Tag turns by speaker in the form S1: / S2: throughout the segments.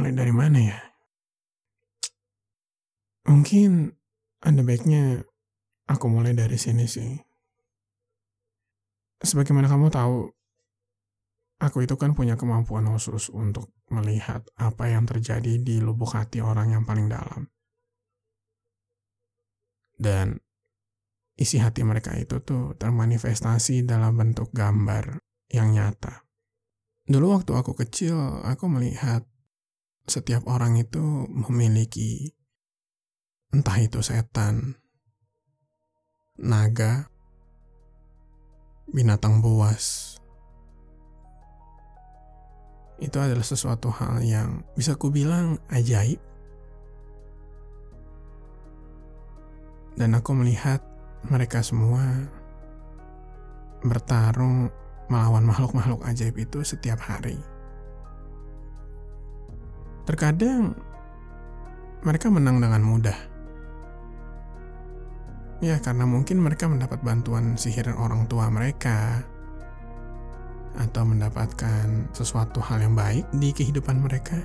S1: mulai dari mana ya? Mungkin ada baiknya aku mulai dari sini sih. Sebagaimana kamu tahu, aku itu kan punya kemampuan khusus untuk melihat apa yang terjadi di lubuk hati orang yang paling dalam. Dan isi hati mereka itu tuh termanifestasi dalam bentuk gambar yang nyata. Dulu waktu aku kecil, aku melihat setiap orang itu memiliki entah itu setan, naga, binatang buas. Itu adalah sesuatu hal yang bisa kubilang ajaib. Dan aku melihat mereka semua bertarung melawan makhluk-makhluk ajaib itu setiap hari. Terkadang mereka menang dengan mudah. Ya, karena mungkin mereka mendapat bantuan sihir orang tua mereka, atau mendapatkan sesuatu hal yang baik di kehidupan mereka,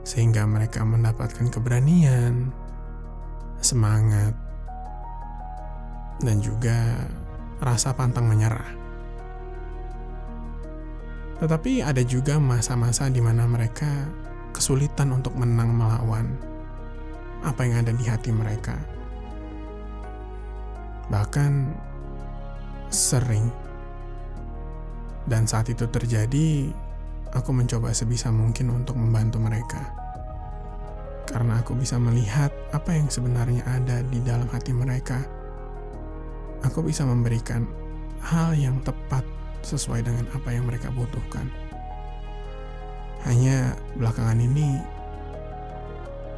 S1: sehingga mereka mendapatkan keberanian, semangat, dan juga rasa pantang menyerah. Tetapi ada juga masa-masa di mana mereka kesulitan untuk menang melawan apa yang ada di hati mereka bahkan sering. Dan saat itu terjadi, aku mencoba sebisa mungkin untuk membantu mereka. Karena aku bisa melihat apa yang sebenarnya ada di dalam hati mereka. Aku bisa memberikan hal yang tepat sesuai dengan apa yang mereka butuhkan. Hanya belakangan ini,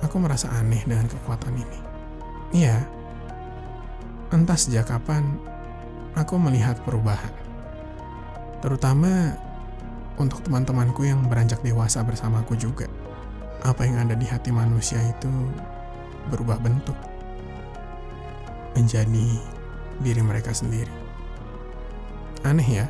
S1: aku merasa aneh dengan kekuatan ini. Iya, Entah sejak kapan aku melihat perubahan. Terutama untuk teman-temanku yang beranjak dewasa bersamaku juga. Apa yang ada di hati manusia itu berubah bentuk menjadi diri mereka sendiri. Aneh ya.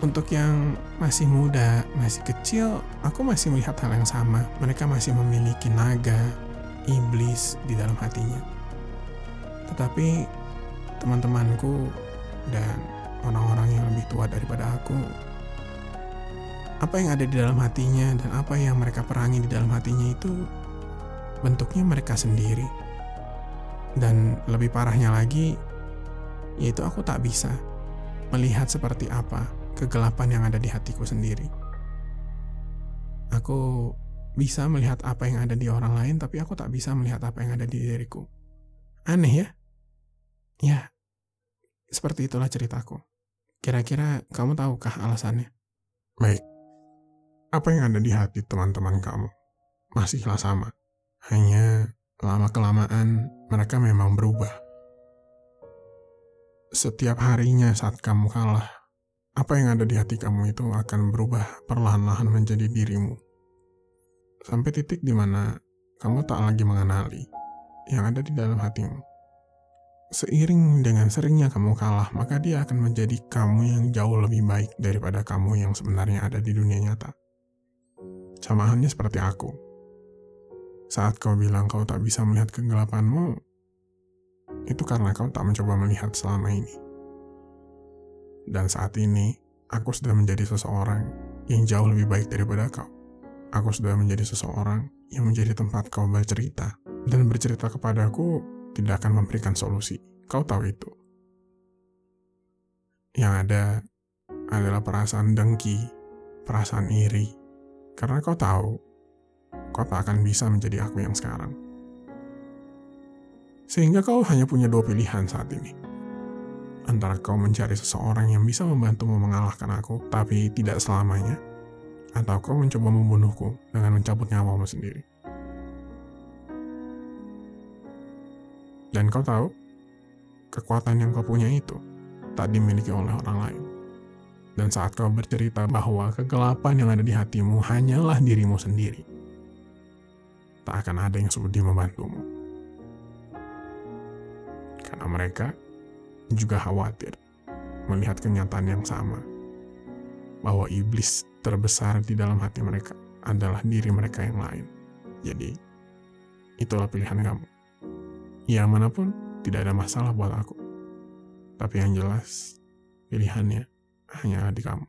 S1: Untuk yang masih muda, masih kecil, aku masih melihat hal yang sama. Mereka masih memiliki naga, iblis di dalam hatinya tetapi teman-temanku dan orang-orang yang lebih tua daripada aku, apa yang ada di dalam hatinya dan apa yang mereka perangi di dalam hatinya itu bentuknya mereka sendiri. Dan lebih parahnya lagi, yaitu aku tak bisa melihat seperti apa kegelapan yang ada di hatiku sendiri. Aku bisa melihat apa yang ada di orang lain, tapi aku tak bisa melihat apa yang ada di diriku. Aneh ya? Ya, seperti itulah ceritaku. Kira-kira kamu tahukah alasannya?
S2: Baik. Apa yang ada di hati teman-teman kamu? Masihlah sama. Hanya lama-kelamaan mereka memang berubah. Setiap harinya saat kamu kalah, apa yang ada di hati kamu itu akan berubah perlahan-lahan menjadi dirimu. Sampai titik di mana kamu tak lagi mengenali yang ada di dalam hatimu. Seiring dengan seringnya kamu kalah, maka dia akan menjadi kamu yang jauh lebih baik daripada kamu yang sebenarnya ada di dunia nyata. Sama halnya seperti aku. Saat kau bilang kau tak bisa melihat kegelapanmu, itu karena kau tak mencoba melihat selama ini. Dan saat ini, aku sudah menjadi seseorang yang jauh lebih baik daripada kau. Aku sudah menjadi seseorang yang menjadi tempat kau bercerita dan bercerita kepadaku tidak akan memberikan solusi. Kau tahu itu. Yang ada adalah perasaan dengki, perasaan iri, karena kau tahu kau tak akan bisa menjadi aku yang sekarang. Sehingga kau hanya punya dua pilihan saat ini. Antara kau mencari seseorang yang bisa membantumu mengalahkan aku, tapi tidak selamanya, atau kau mencoba membunuhku dengan mencabut nyawamu sendiri. Dan kau tahu, kekuatan yang kau punya itu tak dimiliki oleh orang lain. Dan saat kau bercerita bahwa kegelapan yang ada di hatimu hanyalah dirimu sendiri, tak akan ada yang sudi membantumu. Karena mereka juga khawatir melihat kenyataan yang sama, bahwa iblis terbesar di dalam hati mereka adalah diri mereka yang lain. Jadi, itulah pilihan kamu. Ya mana pun, tidak ada masalah buat aku. Tapi yang jelas, pilihannya hanya di kamu.